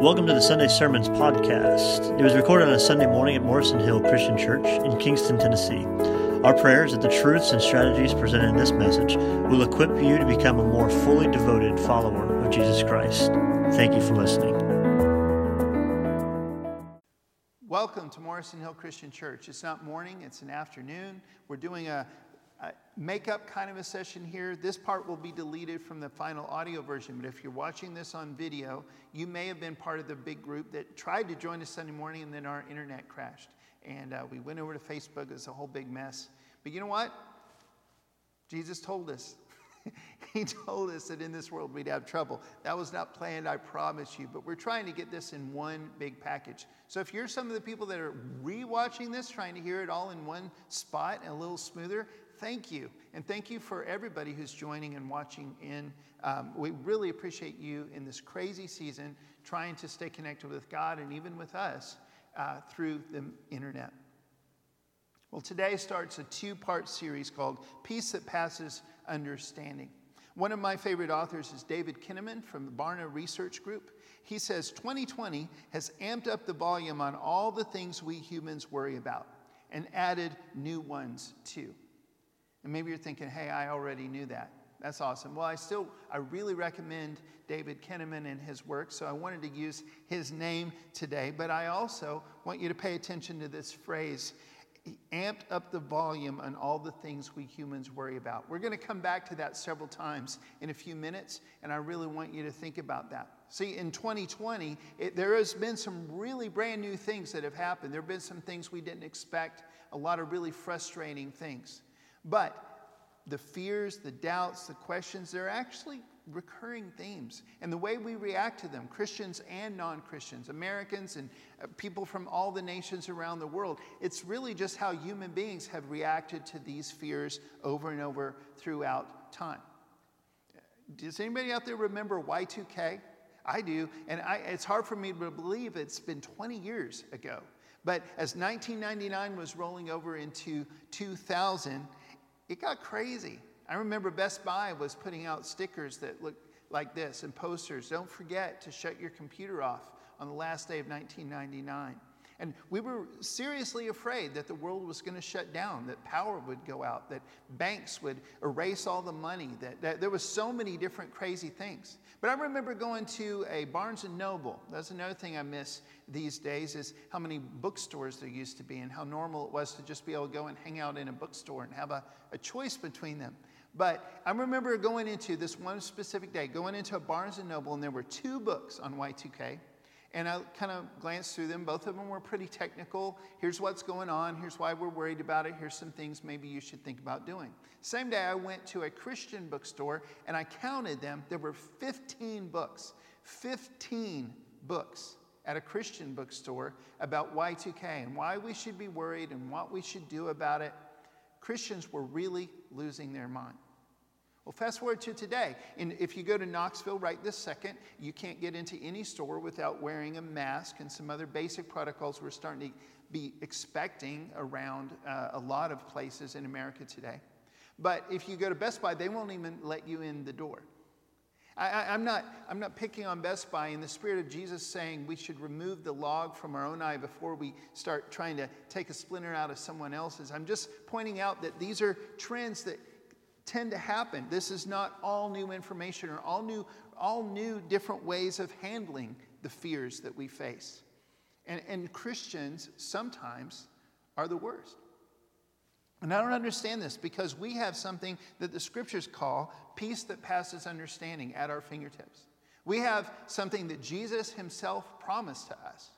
Welcome to the Sunday Sermons podcast. It was recorded on a Sunday morning at Morrison Hill Christian Church in Kingston, Tennessee. Our prayer is that the truths and strategies presented in this message will equip you to become a more fully devoted follower of Jesus Christ. Thank you for listening. Welcome to Morrison Hill Christian Church. It's not morning, it's an afternoon. We're doing a uh, makeup kind of a session here. This part will be deleted from the final audio version, but if you're watching this on video, you may have been part of the big group that tried to join us Sunday morning and then our internet crashed. And uh, we went over to Facebook, it was a whole big mess. But you know what? Jesus told us. he told us that in this world we'd have trouble. That was not planned, I promise you. But we're trying to get this in one big package. So if you're some of the people that are rewatching this, trying to hear it all in one spot and a little smoother, thank you. And thank you for everybody who's joining and watching in. Um, we really appreciate you in this crazy season trying to stay connected with God and even with us uh, through the internet. Well, today starts a two part series called Peace That Passes Understanding. One of my favorite authors is David Kinnaman from the Barna Research Group. He says 2020 has amped up the volume on all the things we humans worry about and added new ones too. And maybe you're thinking, hey, I already knew that. That's awesome. Well, I still, I really recommend David Kinnaman and his work, so I wanted to use his name today. But I also want you to pay attention to this phrase. Amped up the volume on all the things we humans worry about. We're going to come back to that several times in a few minutes, and I really want you to think about that. See, in 2020, it, there has been some really brand new things that have happened. There have been some things we didn't expect, a lot of really frustrating things. But the fears, the doubts, the questions, they're actually recurring themes. And the way we react to them, Christians and non Christians, Americans and uh, people from all the nations around the world, it's really just how human beings have reacted to these fears over and over throughout time. Does anybody out there remember Y2K? I do, and I, it's hard for me to believe it's been 20 years ago. But as 1999 was rolling over into 2000, it got crazy. I remember Best Buy was putting out stickers that looked like this and posters. Don't forget to shut your computer off on the last day of 1999. And we were seriously afraid that the world was going to shut down, that power would go out, that banks would erase all the money, that, that, there was so many different crazy things. But I remember going to a Barnes & Noble. That's another thing I miss these days is how many bookstores there used to be and how normal it was to just be able to go and hang out in a bookstore and have a, a choice between them. But I remember going into this one specific day, going into a Barnes & Noble, and there were two books on Y2K. And I kind of glanced through them. Both of them were pretty technical. Here's what's going on. Here's why we're worried about it. Here's some things maybe you should think about doing. Same day, I went to a Christian bookstore and I counted them. There were 15 books. 15 books at a Christian bookstore about Y2K and why we should be worried and what we should do about it. Christians were really losing their mind. Well, fast forward to today. And if you go to Knoxville right this second, you can't get into any store without wearing a mask and some other basic protocols we're starting to be expecting around uh, a lot of places in America today. But if you go to Best Buy, they won't even let you in the door. I, am not, I'm not picking on Best Buy in the spirit of Jesus saying we should remove the log from our own eye before we start trying to take a splinter out of someone else's. I'm just pointing out that these are trends that tend to happen. This is not all new information or all new, all new different ways of handling the fears that we face. And, and Christians sometimes are the worst. And I don't understand this because we have something that the scriptures call peace that passes understanding at our fingertips. We have something that Jesus himself promised to us.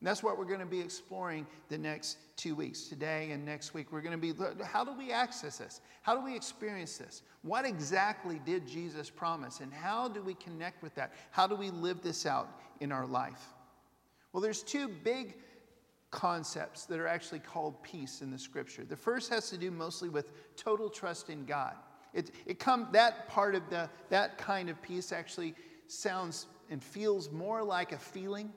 And that's what we're going to be exploring the next two weeks. Today and next week, we're going to be how do we access this? How do we experience this? What exactly did Jesus promise? And how do we connect with that? How do we live this out in our life? Well, there's two big concepts that are actually called peace in the scripture. The first has to do mostly with total trust in God. It, it come, that part of the, that kind of peace actually sounds and feels more like a feeling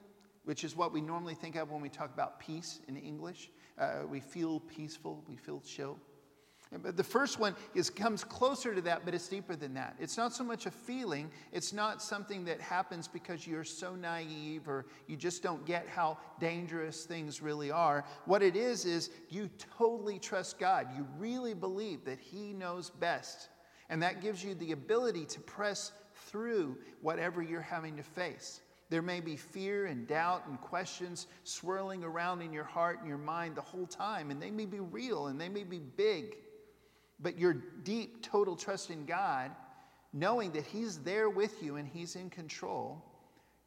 which is what we normally think of when we talk about peace in English. Uh, we feel peaceful, we feel chill. But the first one is comes closer to that, but it's deeper than that. It's not so much a feeling, it's not something that happens because you're so naive or you just don't get how dangerous things really are. What it is is you totally trust God. You really believe that He knows best. And that gives you the ability to press through whatever you're having to face. There may be fear and doubt and questions swirling around in your heart and your mind the whole time, and they may be real and they may be big. But your deep, total trust in God, knowing that He's there with you and He's in control,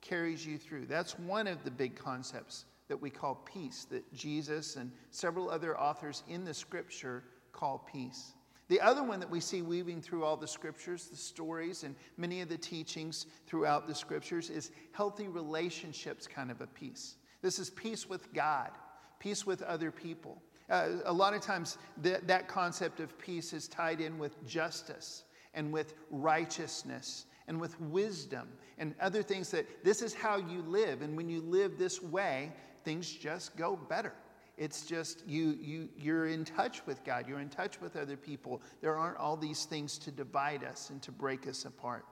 carries you through. That's one of the big concepts that we call peace, that Jesus and several other authors in the scripture call peace. The other one that we see weaving through all the scriptures, the stories, and many of the teachings throughout the scriptures is healthy relationships kind of a peace. This is peace with God, peace with other people. Uh, a lot of times, that, that concept of peace is tied in with justice and with righteousness and with wisdom and other things that this is how you live. And when you live this way, things just go better. It's just you, you, you're in touch with God, you're in touch with other people. There aren't all these things to divide us and to break us apart.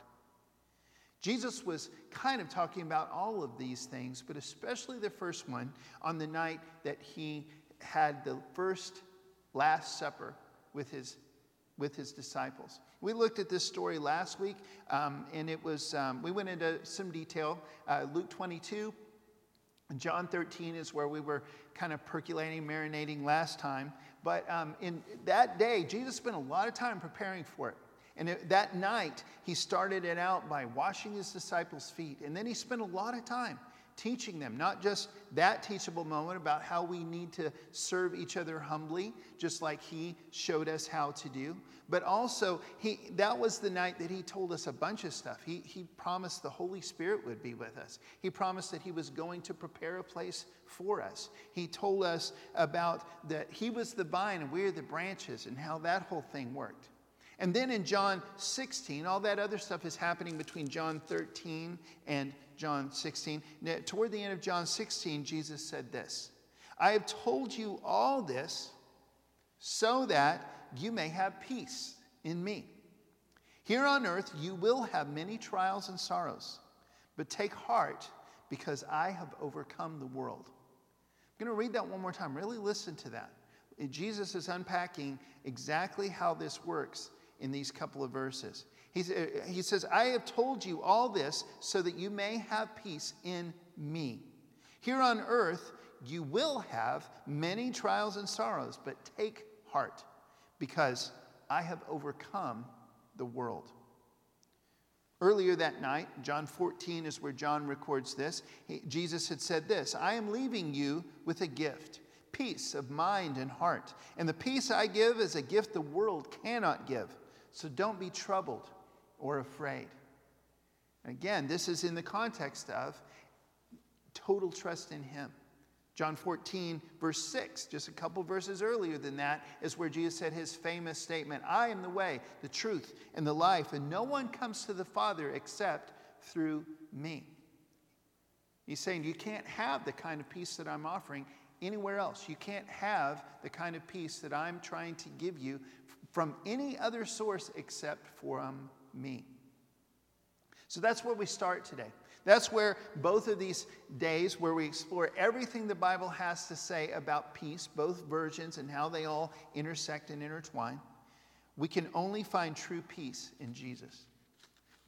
Jesus was kind of talking about all of these things, but especially the first one on the night that he had the first Last Supper with his, with his disciples. We looked at this story last week, um, and it was, um, we went into some detail. Uh, Luke 22, John 13 is where we were kind of percolating, marinating last time. But um, in that day, Jesus spent a lot of time preparing for it. And it, that night, he started it out by washing his disciples' feet. And then he spent a lot of time teaching them, not just that teachable moment about how we need to serve each other humbly, just like he showed us how to do, but also he, that was the night that he told us a bunch of stuff. He, he promised the Holy Spirit would be with us, he promised that he was going to prepare a place for us. He told us about that he was the vine and we are the branches and how that whole thing worked. And then in John 16, all that other stuff is happening between John 13 and John 16. Now, toward the end of John 16, Jesus said this I have told you all this so that you may have peace in me. Here on earth, you will have many trials and sorrows, but take heart because I have overcome the world. I'm going to read that one more time. Really listen to that. Jesus is unpacking exactly how this works in these couple of verses. He, uh, he says, I have told you all this so that you may have peace in me. Here on earth, you will have many trials and sorrows, but take heart because I have overcome the world. Earlier that night, John 14 is where John records this. He, Jesus had said this I am leaving you with a gift, peace of mind and heart. And the peace I give is a gift the world cannot give. So don't be troubled or afraid. Again, this is in the context of total trust in Him. John 14, verse 6, just a couple verses earlier than that, is where Jesus said his famous statement I am the way, the truth, and the life, and no one comes to the Father except through me. He's saying you can't have the kind of peace that I'm offering anywhere else. You can't have the kind of peace that I'm trying to give you from any other source except from me. So that's where we start today. That's where both of these days, where we explore everything the Bible has to say about peace, both versions and how they all intersect and intertwine, we can only find true peace in Jesus.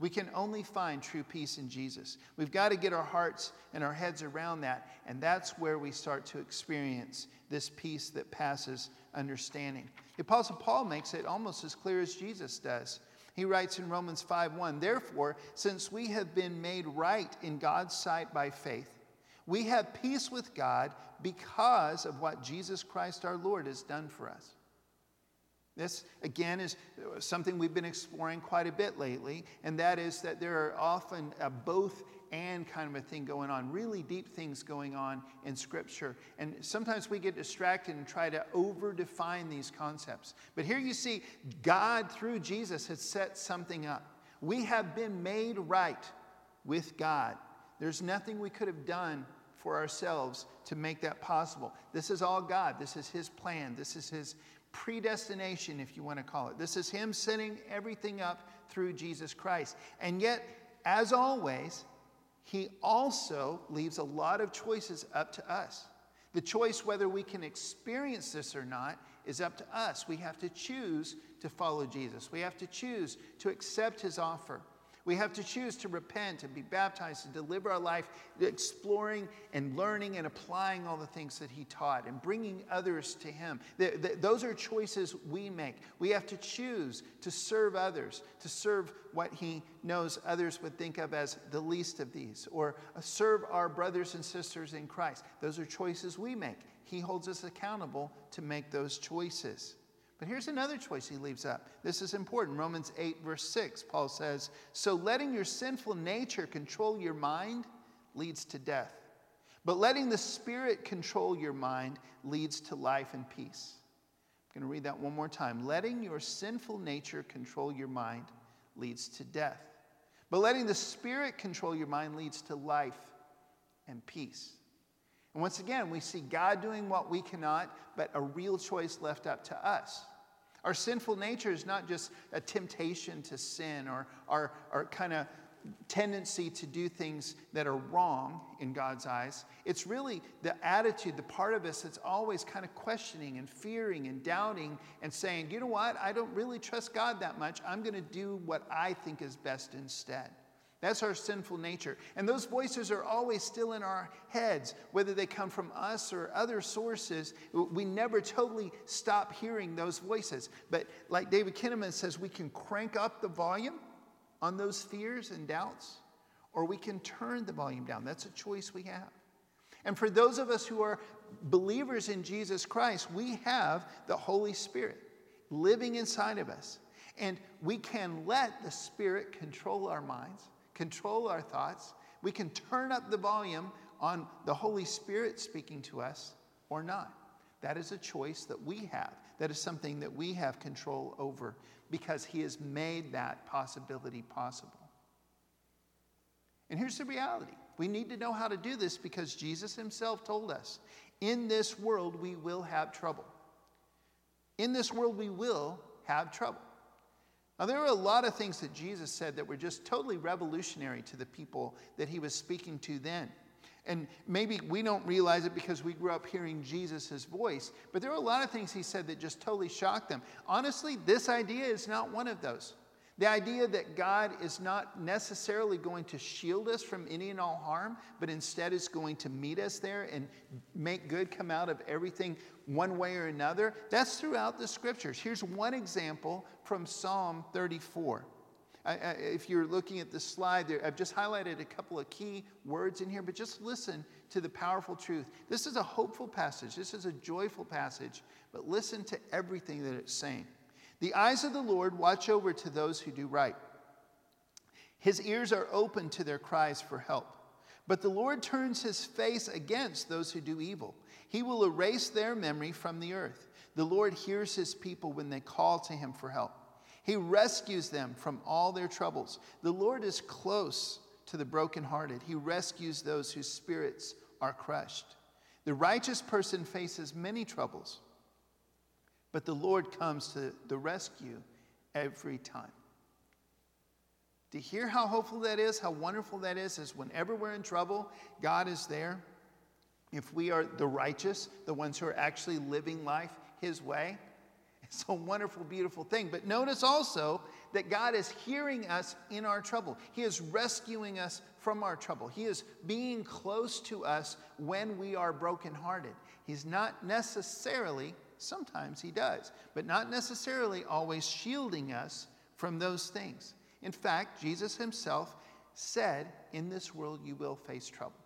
We can only find true peace in Jesus. We've got to get our hearts and our heads around that, and that's where we start to experience this peace that passes understanding. The Apostle Paul makes it almost as clear as Jesus does. He writes in Romans 5:1, "Therefore, since we have been made right in God's sight by faith, we have peace with God because of what Jesus Christ our Lord has done for us." This, again, is something we've been exploring quite a bit lately, and that is that there are often a both and kind of a thing going on, really deep things going on in Scripture. And sometimes we get distracted and try to over define these concepts. But here you see, God, through Jesus, has set something up. We have been made right with God. There's nothing we could have done for ourselves to make that possible. This is all God. This is His plan. This is His predestination, if you want to call it. This is Him setting everything up through Jesus Christ. And yet, as always, He also leaves a lot of choices up to us. The choice whether we can experience this or not is up to us. We have to choose to follow Jesus, we have to choose to accept His offer. We have to choose to repent and be baptized and deliver our life, exploring and learning and applying all the things that He taught and bringing others to Him. The, the, those are choices we make. We have to choose to serve others, to serve what He knows others would think of as the least of these, or serve our brothers and sisters in Christ. Those are choices we make. He holds us accountable to make those choices. But here's another choice he leaves up. This is important. Romans 8, verse 6, Paul says, So letting your sinful nature control your mind leads to death. But letting the Spirit control your mind leads to life and peace. I'm going to read that one more time. Letting your sinful nature control your mind leads to death. But letting the Spirit control your mind leads to life and peace. And once again, we see God doing what we cannot, but a real choice left up to us. Our sinful nature is not just a temptation to sin or our, our kind of tendency to do things that are wrong in God's eyes. It's really the attitude, the part of us that's always kind of questioning and fearing and doubting and saying, you know what, I don't really trust God that much. I'm going to do what I think is best instead. That's our sinful nature. And those voices are always still in our heads, whether they come from us or other sources. We never totally stop hearing those voices. But like David Kinnaman says, we can crank up the volume on those fears and doubts, or we can turn the volume down. That's a choice we have. And for those of us who are believers in Jesus Christ, we have the Holy Spirit living inside of us. And we can let the Spirit control our minds control our thoughts. We can turn up the volume on the Holy Spirit speaking to us or not. That is a choice that we have. That is something that we have control over because He has made that possibility possible. And here's the reality we need to know how to do this because Jesus Himself told us in this world we will have trouble. In this world we will have trouble. Now, there were a lot of things that Jesus said that were just totally revolutionary to the people that he was speaking to then. And maybe we don't realize it because we grew up hearing Jesus' voice, but there were a lot of things he said that just totally shocked them. Honestly, this idea is not one of those. The idea that God is not necessarily going to shield us from any and all harm, but instead is going to meet us there and make good come out of everything one way or another, that's throughout the scriptures. Here's one example from Psalm 34. I, I, if you're looking at the slide there, I've just highlighted a couple of key words in here, but just listen to the powerful truth. This is a hopeful passage, this is a joyful passage, but listen to everything that it's saying. The eyes of the Lord watch over to those who do right. His ears are open to their cries for help. But the Lord turns his face against those who do evil. He will erase their memory from the earth. The Lord hears his people when they call to him for help. He rescues them from all their troubles. The Lord is close to the brokenhearted. He rescues those whose spirits are crushed. The righteous person faces many troubles but the Lord comes to the rescue every time. To hear how hopeful that is, how wonderful that is, is whenever we're in trouble, God is there. If we are the righteous, the ones who are actually living life His way, it's a wonderful, beautiful thing. But notice also that God is hearing us in our trouble. He is rescuing us from our trouble. He is being close to us when we are brokenhearted. He's not necessarily Sometimes he does, but not necessarily always shielding us from those things. In fact, Jesus himself said, In this world you will face trouble.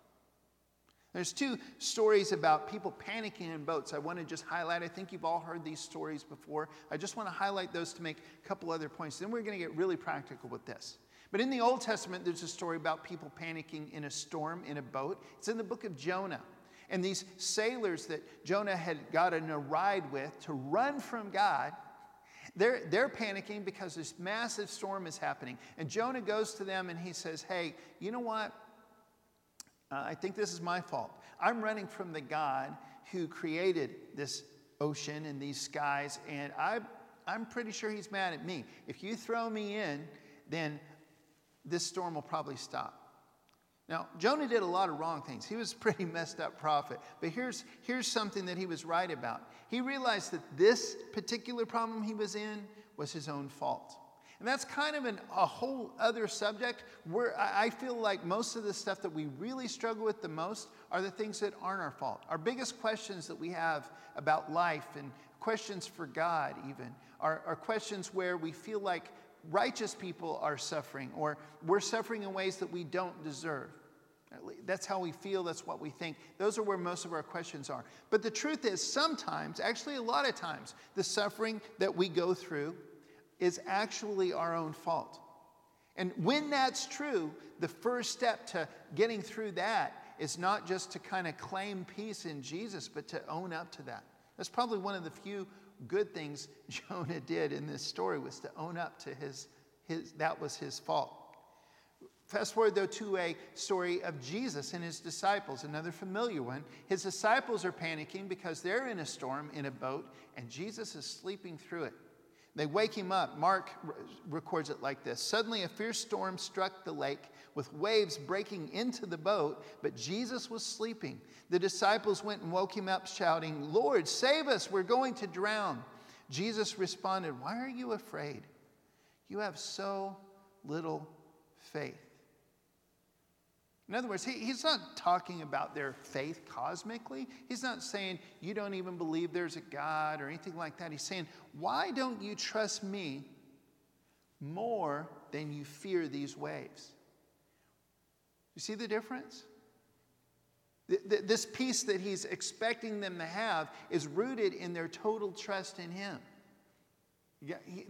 There's two stories about people panicking in boats I want to just highlight. I think you've all heard these stories before. I just want to highlight those to make a couple other points. Then we're going to get really practical with this. But in the Old Testament, there's a story about people panicking in a storm in a boat. It's in the book of Jonah. And these sailors that Jonah had gotten a ride with to run from God, they're, they're panicking because this massive storm is happening. And Jonah goes to them and he says, Hey, you know what? Uh, I think this is my fault. I'm running from the God who created this ocean and these skies, and I, I'm pretty sure he's mad at me. If you throw me in, then this storm will probably stop. Now, Jonah did a lot of wrong things. He was a pretty messed up prophet. But here's, here's something that he was right about. He realized that this particular problem he was in was his own fault. And that's kind of an, a whole other subject where I feel like most of the stuff that we really struggle with the most are the things that aren't our fault. Our biggest questions that we have about life and questions for God, even, are, are questions where we feel like righteous people are suffering or we're suffering in ways that we don't deserve. That's how we feel, that's what we think. Those are where most of our questions are. But the truth is, sometimes, actually, a lot of times, the suffering that we go through is actually our own fault. And when that's true, the first step to getting through that is not just to kind of claim peace in Jesus, but to own up to that. That's probably one of the few good things Jonah did in this story was to own up to his, his that was his fault. Fast forward though to a story of Jesus and his disciples, another familiar one. His disciples are panicking because they're in a storm in a boat and Jesus is sleeping through it. They wake him up. Mark records it like this Suddenly, a fierce storm struck the lake with waves breaking into the boat, but Jesus was sleeping. The disciples went and woke him up, shouting, Lord, save us, we're going to drown. Jesus responded, Why are you afraid? You have so little faith. In other words, he, he's not talking about their faith cosmically. He's not saying you don't even believe there's a God or anything like that. He's saying, why don't you trust me more than you fear these waves? You see the difference? This peace that he's expecting them to have is rooted in their total trust in him.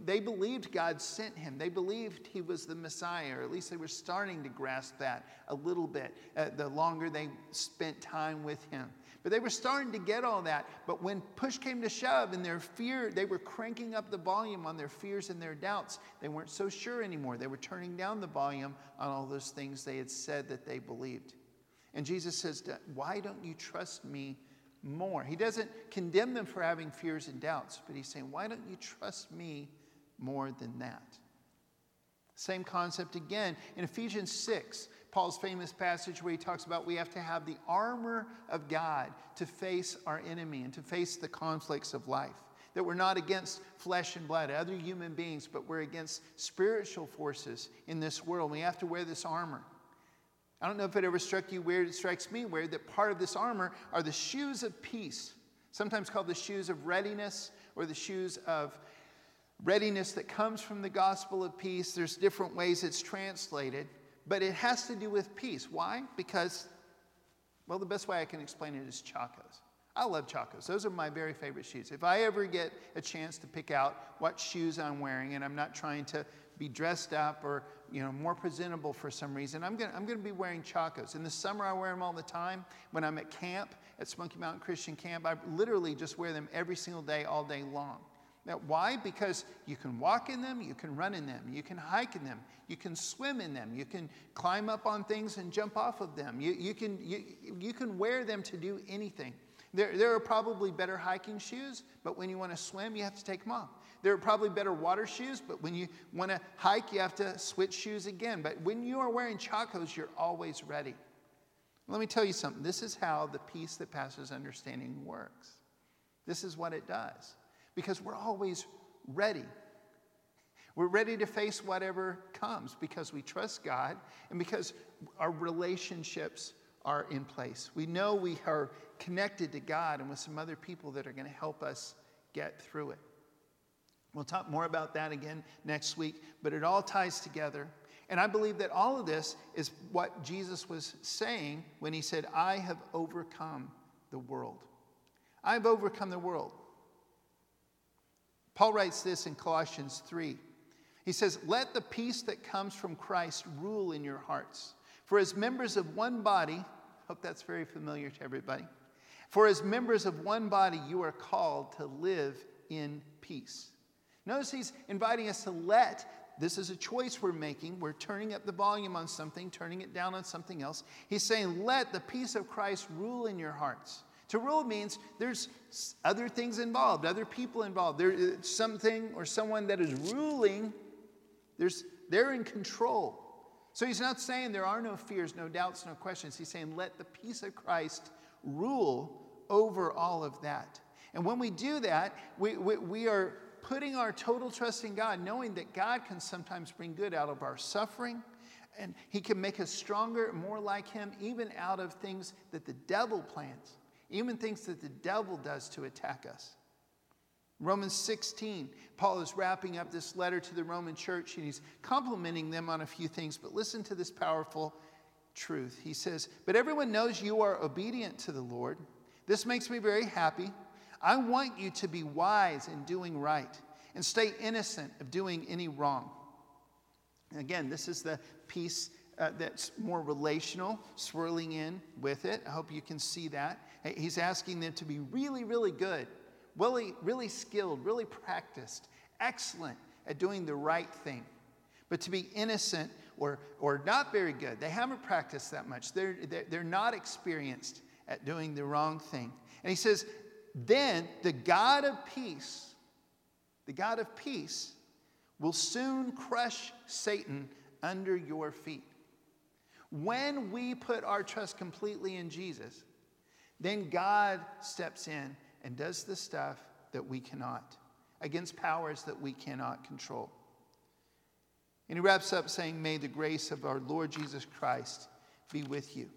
They believed God sent him. They believed he was the Messiah, or at least they were starting to grasp that a little bit uh, the longer they spent time with him. But they were starting to get all that. But when push came to shove and their fear, they were cranking up the volume on their fears and their doubts. They weren't so sure anymore. They were turning down the volume on all those things they had said that they believed. And Jesus says, Why don't you trust me more. He doesn't condemn them for having fears and doubts, but he's saying, Why don't you trust me more than that? Same concept again in Ephesians 6, Paul's famous passage where he talks about we have to have the armor of God to face our enemy and to face the conflicts of life. That we're not against flesh and blood, other human beings, but we're against spiritual forces in this world. We have to wear this armor. I don't know if it ever struck you weird, it strikes me weird that part of this armor are the shoes of peace, sometimes called the shoes of readiness or the shoes of readiness that comes from the gospel of peace. There's different ways it's translated, but it has to do with peace. Why? Because, well, the best way I can explain it is chacos. I love chacos. Those are my very favorite shoes. If I ever get a chance to pick out what shoes I'm wearing, and I'm not trying to be dressed up or you know, more presentable for some reason, I'm going to I'm gonna be wearing chacos. In the summer, I wear them all the time. When I'm at camp, at Smoky Mountain Christian Camp, I literally just wear them every single day, all day long. Now, why? Because you can walk in them, you can run in them, you can hike in them, you can swim in them, you can climb up on things and jump off of them. You, you, can, you, you can wear them to do anything. There, there are probably better hiking shoes, but when you want to swim, you have to take them off. There are probably better water shoes, but when you want to hike, you have to switch shoes again. But when you are wearing chacos, you're always ready. Let me tell you something. This is how the peace that passes understanding works. This is what it does. Because we're always ready. We're ready to face whatever comes because we trust God and because our relationships are in place. We know we are connected to God and with some other people that are going to help us get through it. We'll talk more about that again next week, but it all ties together. And I believe that all of this is what Jesus was saying when he said, I have overcome the world. I've overcome the world. Paul writes this in Colossians 3. He says, Let the peace that comes from Christ rule in your hearts. For as members of one body, hope that's very familiar to everybody. For as members of one body, you are called to live in peace. Notice he's inviting us to let, this is a choice we're making. We're turning up the volume on something, turning it down on something else. He's saying, let the peace of Christ rule in your hearts. To rule means there's other things involved, other people involved. There's uh, something or someone that is ruling, there's, they're in control. So he's not saying there are no fears, no doubts, no questions. He's saying let the peace of Christ rule over all of that. And when we do that, we, we, we are putting our total trust in God, knowing that God can sometimes bring good out of our suffering, and He can make us stronger, more like Him, even out of things that the devil plans, even things that the devil does to attack us. Romans 16, Paul is wrapping up this letter to the Roman church and he's complimenting them on a few things, but listen to this powerful truth. He says, But everyone knows you are obedient to the Lord. This makes me very happy. I want you to be wise in doing right and stay innocent of doing any wrong. And again, this is the piece uh, that's more relational, swirling in with it. I hope you can see that. He's asking them to be really, really good, really, really skilled, really practiced, excellent at doing the right thing. But to be innocent or, or not very good, they haven't practiced that much. They're, they're, they're not experienced at doing the wrong thing. And he says, then the God of peace, the God of peace, will soon crush Satan under your feet. When we put our trust completely in Jesus, then God steps in and does the stuff that we cannot, against powers that we cannot control. And he wraps up saying, May the grace of our Lord Jesus Christ be with you.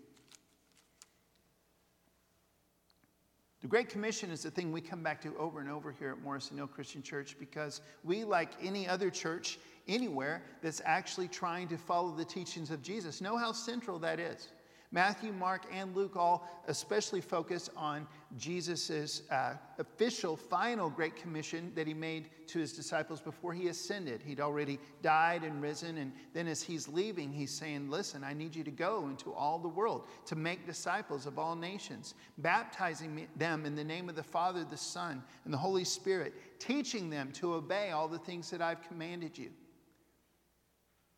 The Great Commission is the thing we come back to over and over here at Morrison Hill Christian Church because we, like any other church anywhere that's actually trying to follow the teachings of Jesus, know how central that is. Matthew, Mark, and Luke all especially focus on Jesus' uh, official, final Great Commission that he made to his disciples before he ascended. He'd already died and risen, and then as he's leaving, he's saying, Listen, I need you to go into all the world to make disciples of all nations, baptizing them in the name of the Father, the Son, and the Holy Spirit, teaching them to obey all the things that I've commanded you.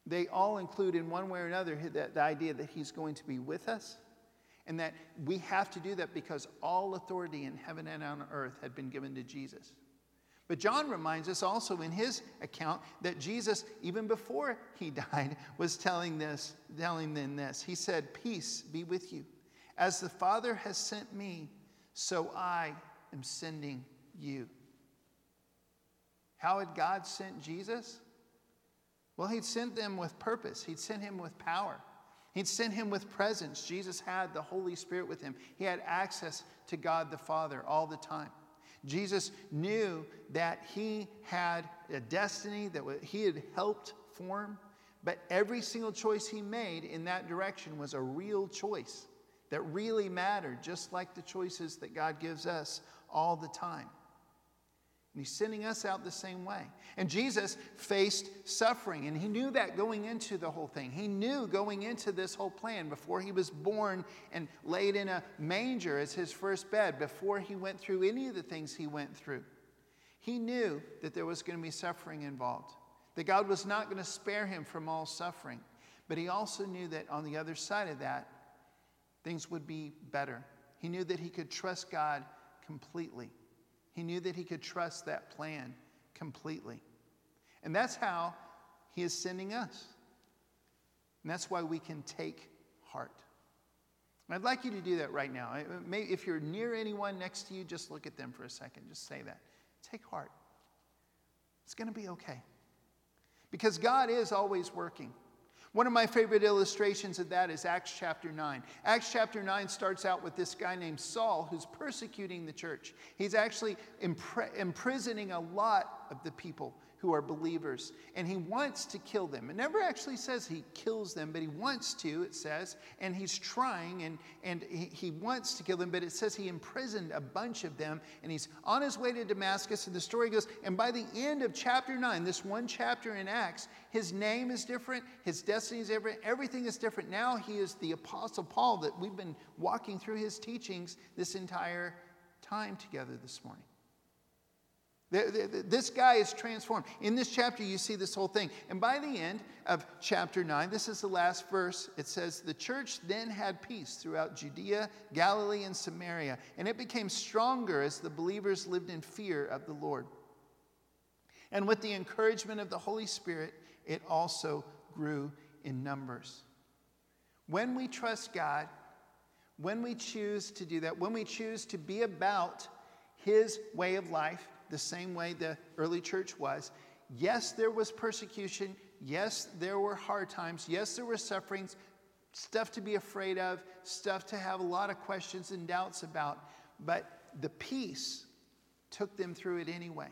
They all include, in one way or another, the, idea that He's going to be with us and that we have to do that because all authority in heaven and on earth had been given to Jesus. But John reminds us also in his account that Jesus, even before he died, was telling this, telling them this. He said, Peace be with you. As the Father has sent me, so I am sending you. How had God sent Jesus? Well, he'd sent them with purpose, he'd sent him with power. He'd sent him with presence. Jesus had the Holy Spirit with him. He had access to God the Father all the time. Jesus knew that he had a destiny that he had helped form, but every single choice he made in that direction was a real choice that really mattered, just like the choices that God gives us all the time. And he's sending us out the same way. And Jesus faced suffering, and he knew that going into the whole thing. He knew going into this whole plan before he was born and laid in a manger as his first bed, before he went through any of the things he went through. He knew that there was going to be suffering involved, that God was not going to spare him from all suffering. But he also knew that on the other side of that, things would be better. He knew that he could trust God completely. He knew that he could trust that plan completely. And that's how he is sending us. And that's why we can take heart. And I'd like you to do that right now. If you're near anyone next to you, just look at them for a second. Just say that. Take heart. It's going to be okay. Because God is always working. One of my favorite illustrations of that is Acts chapter 9. Acts chapter 9 starts out with this guy named Saul who's persecuting the church. He's actually impr- imprisoning a lot of the people who are believers, and he wants to kill them. It never actually says he kills them, but he wants to, it says, and he's trying and, and he, wants to kill them, but it says he imprisoned a bunch of them, and he's on his way to Damascus. And the story goes, and by the end of chapter 9, this one chapter in Acts, his name is different, his destiny is different, everything is different. Now he is the Apostle Paul that we've been walking through his teachings this entire time together this morning. This guy is transformed. In this chapter, you see this whole thing. And by the end of chapter 9, this is the last verse, it says, The church then had peace throughout Judea, Galilee, and Samaria, and it became stronger as the believers lived in fear of the Lord. And with the encouragement of the Holy Spirit, it also grew in numbers. When we trust God, when we choose to do that, when we choose to be about His way of life, the same way the early church was. Yes, there was persecution. Yes, there were hard times. Yes, there were sufferings, stuff to be afraid of, stuff to have a lot of questions and doubts about. But the peace took them through it anyway.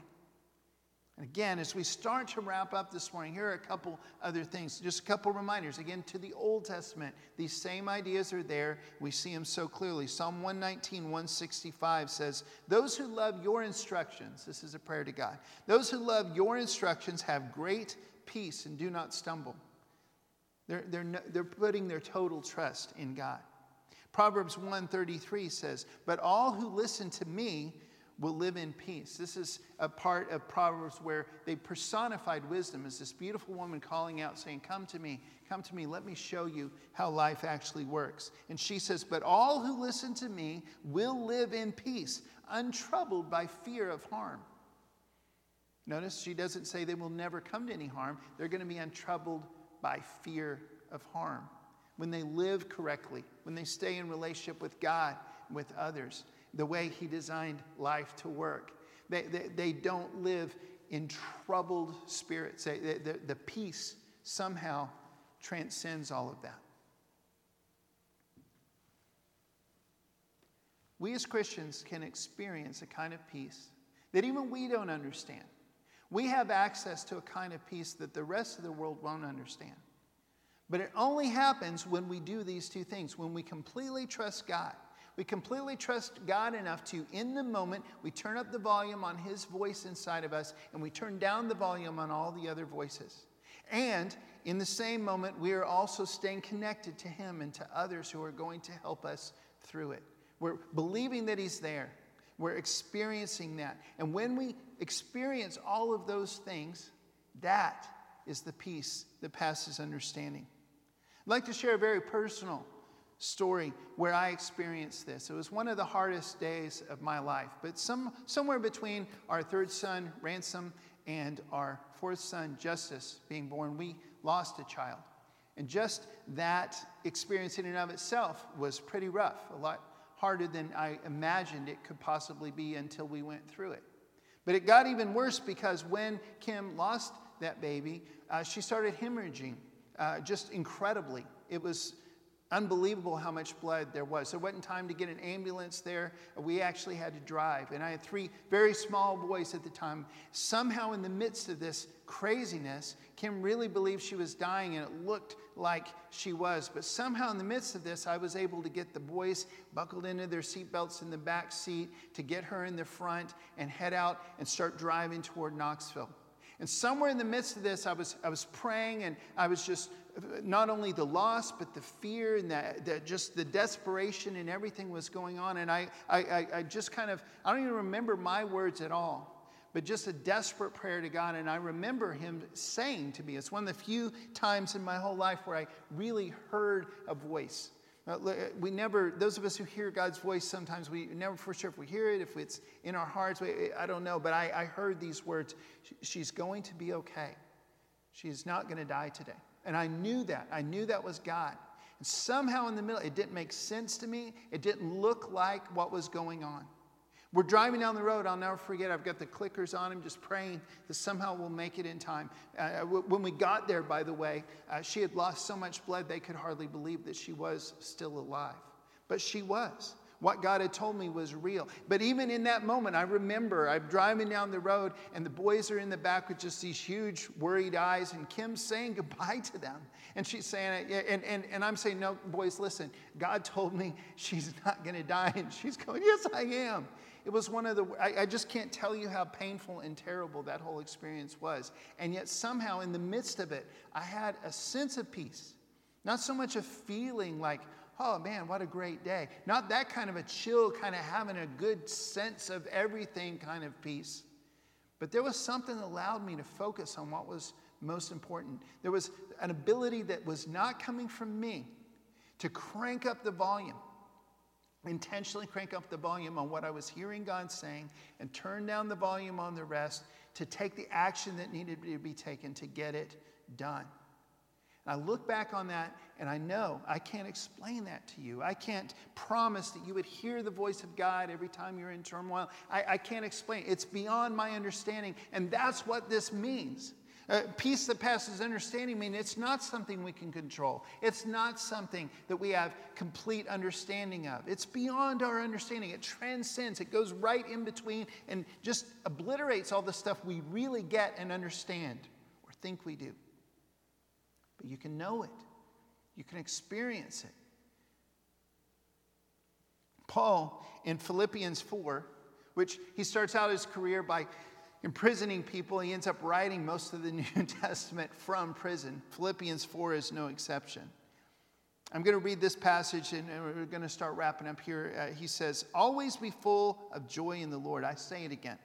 Again, as we start to wrap up this morning, here are a couple other things, just a couple reminders. Again, to the Old Testament, these same ideas are there. We see them so clearly. Psalm 119, 165 says, Those who love your instructions, this is a prayer to God, those who love your instructions have great peace and do not stumble. They're, they're, they're putting their total trust in God. Proverbs 133 says, But all who listen to me will live in peace. This is a part of Proverbs where they personified wisdom as this beautiful woman calling out, saying, Come to me, come to me, let me show you how life actually works. And she says, But all who listen to me will live in peace, untroubled by fear of harm. Notice she doesn't say they will never come to any harm, they're going to be untroubled by fear of harm. When they live correctly, when they stay in relationship with God with others the way He designed life to work. They, they, they don't live in troubled spirits. They, the, the peace somehow transcends all of that. We as Christians can experience a kind of peace that even we don't understand. We have access to a kind of peace that the rest of the world won't understand. But it only happens when we do these two things when we completely trust God we completely trust God enough to, in the moment, we turn up the volume on His voice inside of us and we turn down the volume on all the other voices. And in the same moment, we are also staying connected to Him and to others who are going to help us through it. We're believing that He's there, we're experiencing that. And when we experience all of those things, that is the peace that passes understanding. I'd like to share a very personal story where I experienced this. It was one of the hardest days of my life, but some, somewhere between our third son, Ransom, and our fourth son, Justice, being born, we lost a child. And just that experience in and of itself was pretty rough, a lot harder than I imagined it could possibly be until we went through it. But it got even worse because when Kim lost that baby, uh, she started hemorrhaging uh, just incredibly. It was unbelievable how much blood there was. There wasn't time to get an ambulance there. We actually had to drive. And I had three very small boys at the time. Somehow, in the midst of this craziness, Kim really believed she was dying, and it looked like she was. But somehow, in the midst of this, I was able to get the boys buckled into their seatbelts in the back seat, to get her in the front, and head out and start driving toward Knoxville. And somewhere in the midst of this, I was, I was praying and I was just not only the loss, but the fear and that, the, just the desperation and everything was going on. And I, I, I just kind of, I don't even remember my words at all, but just a desperate prayer to God. And I remember Him saying to me, it's one of the few times in my whole life where I really heard a voice. We never, those of us who hear God's voice, sometimes we never for sure if we hear it, if it's in our hearts. I don't know, but I, I heard these words She's going to be okay. She's not going to die today. And I knew that. I knew that was God. And somehow in the middle, it didn't make sense to me. It didn't look like what was going on. We're driving down the road. I'll never forget. I've got the clickers on him, just praying that somehow we'll make it in time. Uh, when we got there, by the way, uh, she had lost so much blood they could hardly believe that she was still alive. But she was. What God had told me was real. But even in that moment, I remember I'm driving down the road and the boys are in the back with just these huge worried eyes, and Kim's saying goodbye to them. And she's saying, and, and, and I'm saying, No, boys, listen, God told me she's not going to die. And she's going, Yes, I am. It was one of the, I, I just can't tell you how painful and terrible that whole experience was. And yet, somehow, in the midst of it, I had a sense of peace. Not so much a feeling like, oh man, what a great day. Not that kind of a chill, kind of having a good sense of everything kind of peace, But there was something that allowed me to focus on what was most important. There was an ability that was not coming from me to crank up the volume, intentionally crank up the volume on what I was hearing God saying and turn down the volume on the rest to take the action that needed to be taken to get it done. And I look back on that and I know I can't explain that to you. I can't promise that you would hear the voice of God every time you're in turmoil. I, I can't explain. It's beyond my understanding. And that's what this means. Uh, peace that passes understanding means it's not something we can control. It's not something that we have complete understanding of. It's beyond our understanding. It transcends, it goes right in between and just obliterates all the stuff we really get and understand or think we do. But you can know it, you can experience it. Paul in Philippians 4, which he starts out his career by imprisoning people. He ends up writing most of the New Testament from prison. Philippians 4 is no exception. I'm going to read this passage and we're going to start wrapping up here. Uh, he says, Always be full of joy in the Lord. I say it again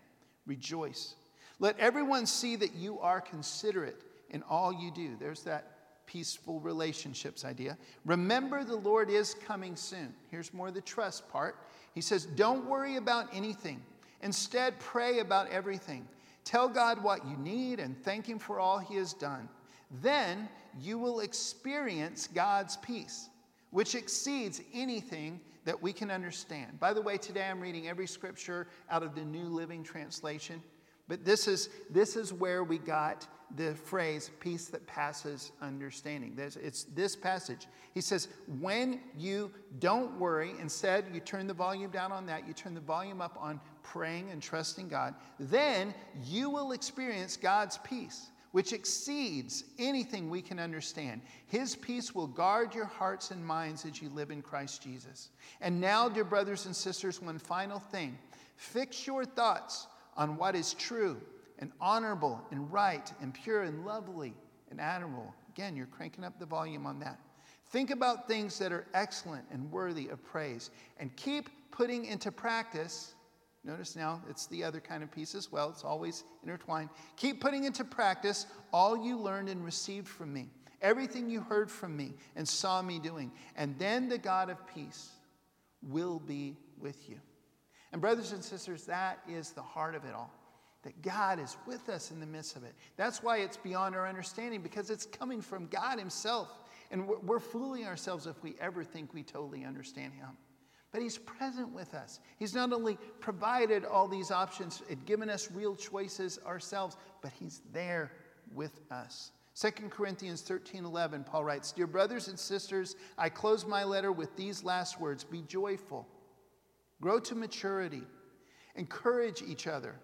rejoice. Let everyone see that you are considerate in all you do. There's that peaceful relationships idea. Remember, the Lord is coming soon. Here's more the trust part. He says, Don't worry about anything. Instead, pray about everything. Tell God what you need and thank Him for all He has done. Then you will experience God's peace, which exceeds anything that we can understand. By the way, today I'm reading every scripture out of the New Living Translation. But this is, this is where we got the phrase peace that passes understanding. There's, it's this passage. He says, when you don't worry, instead you turn the volume down on that, you turn the volume up on praying and trusting God, then you will experience God's peace, which exceeds anything we can understand. His peace will guard your hearts and minds as you live in Christ Jesus. And now, dear brothers and sisters, one final thing fix your thoughts on what is true and honorable and right and pure and lovely and admirable. Again, you're cranking up the volume on that. Think about things that are excellent and worthy of praise and keep putting into practice. Notice now it's the other kind of peace as well, it's always intertwined. Keep putting into practice all you learned and received from me, everything you heard from me and saw me doing. And then the God of peace will be with you. And, brothers and sisters, that is the heart of it all. That God is with us in the midst of it. That's why it's beyond our understanding, because it's coming from God Himself. And we're fooling ourselves if we ever think we totally understand Him. But He's present with us. He's not only provided all these options and given us real choices ourselves, but He's there with us. 2 Corinthians 13 11, Paul writes, Dear brothers and sisters, I close my letter with these last words Be joyful grow to maturity, encourage each other,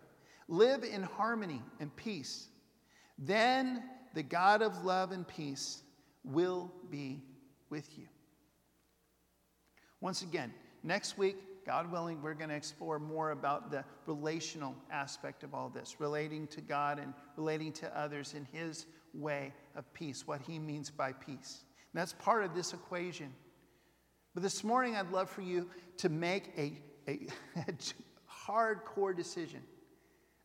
live in harmony and peace. Then the God of love and peace will be with you. Once again, next week, God willing, we're going to explore more about the relational aspect of all this, relating to God and relating to others in His way of peace, what He means by peace. And that's part of this equation. But this morning, I'd love for you to make a, a, a hardcore decision,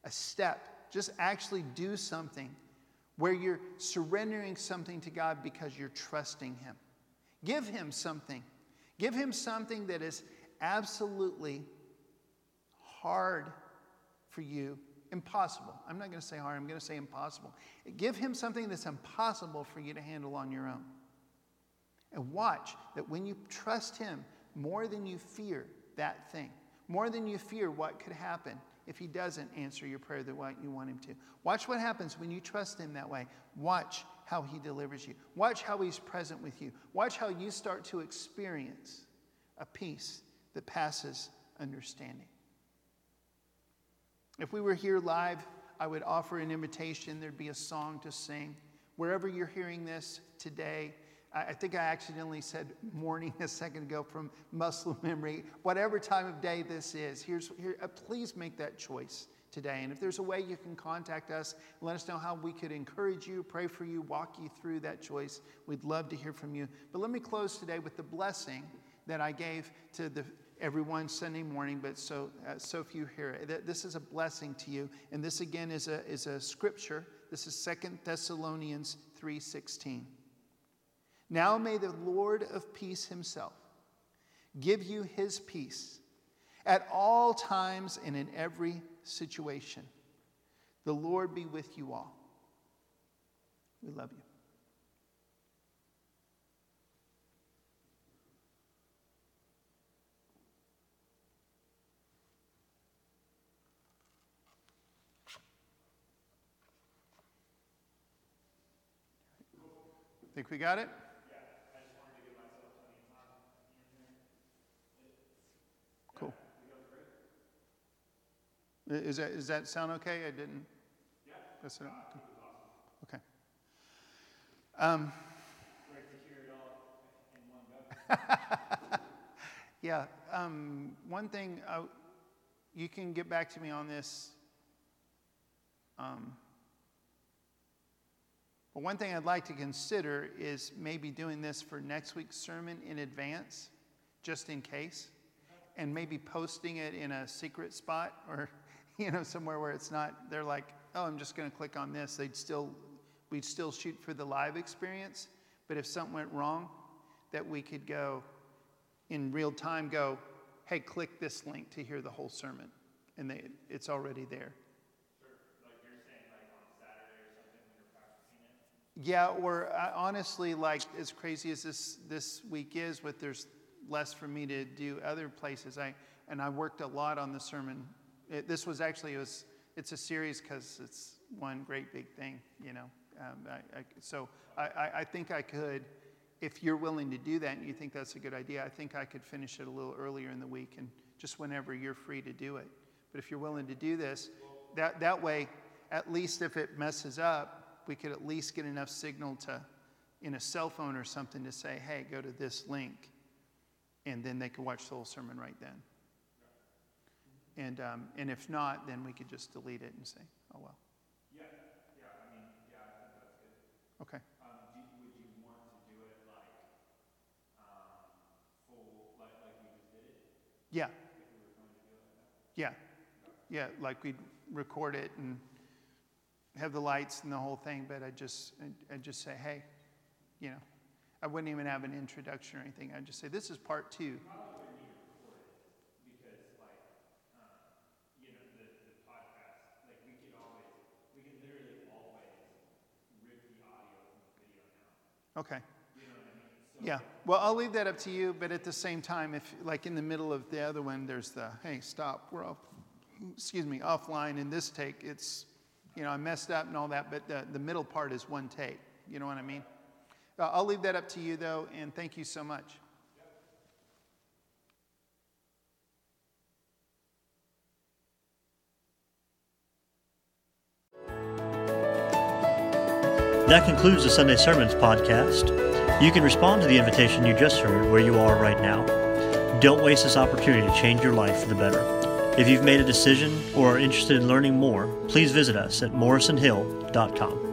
a step. Just actually do something where you're surrendering something to God because you're trusting Him. Give Him something. Give Him something that is absolutely hard for you, impossible. I'm not going to say hard, I'm going to say impossible. Give Him something that's impossible for you to handle on your own. And watch that when you trust Him more than you fear that thing, more than you fear what could happen if He doesn't answer your prayer the way you want Him to. Watch what happens when you trust Him that way. Watch how He delivers you. Watch how He's present with you. Watch how you start to experience a peace that passes understanding. If we were here live, I would offer an invitation. There'd be a song to sing. Wherever you're hearing this today, I think I accidentally said morning a second ago from muscle memory. Whatever time of day this is, here's, here, uh, please make that choice today. And if there's a way you can contact us, let us know how we could encourage you, pray for you, walk you through that choice. We'd love to hear from you. But let me close today with the blessing that I gave to the every one Sunday morning, but so, uh, so few hear it. This is a blessing to you. And this again is a, is a scripture. This is Second Thessalonians 3.16. Now may the Lord of peace himself give you his peace at all times and in every situation. The Lord be with you all. We love you. Think we got it? Is that, does that sound okay? I didn't. Yeah. That's it. Okay. Um, yeah. Um, one thing, uh, you can get back to me on this. Um, but one thing I'd like to consider is maybe doing this for next week's sermon in advance, just in case, and maybe posting it in a secret spot or, you know, somewhere where it's not, they're like, oh, I'm just going to click on this. They'd still, we'd still shoot for the live experience. But if something went wrong, that we could go in real time, go, hey, click this link to hear the whole sermon. And they, it's already there. Yeah, or uh, honestly, like as crazy as this this week is, with there's less for me to do other places. I and I worked a lot on the sermon. It, this was actually it was it's a series because it's one great big thing, you know. Um, I, I, so I, I think I could, if you're willing to do that and you think that's a good idea, I think I could finish it a little earlier in the week and just whenever you're free to do it. But if you're willing to do this, that that way, at least if it messes up, we could at least get enough signal to, in a cell phone or something, to say, hey, go to this link. And then they could watch the whole sermon right then. And, um, and if not, then we could just delete it and say, oh, well. Yeah, yeah, I mean, yeah, I think that's good. Okay. Um, do, would you want to do it like, um, full, like, like we just did it? Yeah. If we were going to do it like that? Yeah. Yeah, like we'd record it and have the lights and the whole thing, but I just I just say, hey, you know, I wouldn't even have an introduction or anything. I'd just say, this is part two. Okay. Yeah. Well, I'll leave that up to you, but at the same time, if like in the middle of the other one, there's the hey, stop, we're off, excuse me, offline. In this take, it's you know, I messed up and all that, but the, the middle part is one take. You know what I mean? Uh, I'll leave that up to you, though, and thank you so much. That concludes the Sunday Sermons podcast. You can respond to the invitation you just heard where you are right now. Don't waste this opportunity to change your life for the better. If you've made a decision or are interested in learning more, please visit us at morrisonhill.com.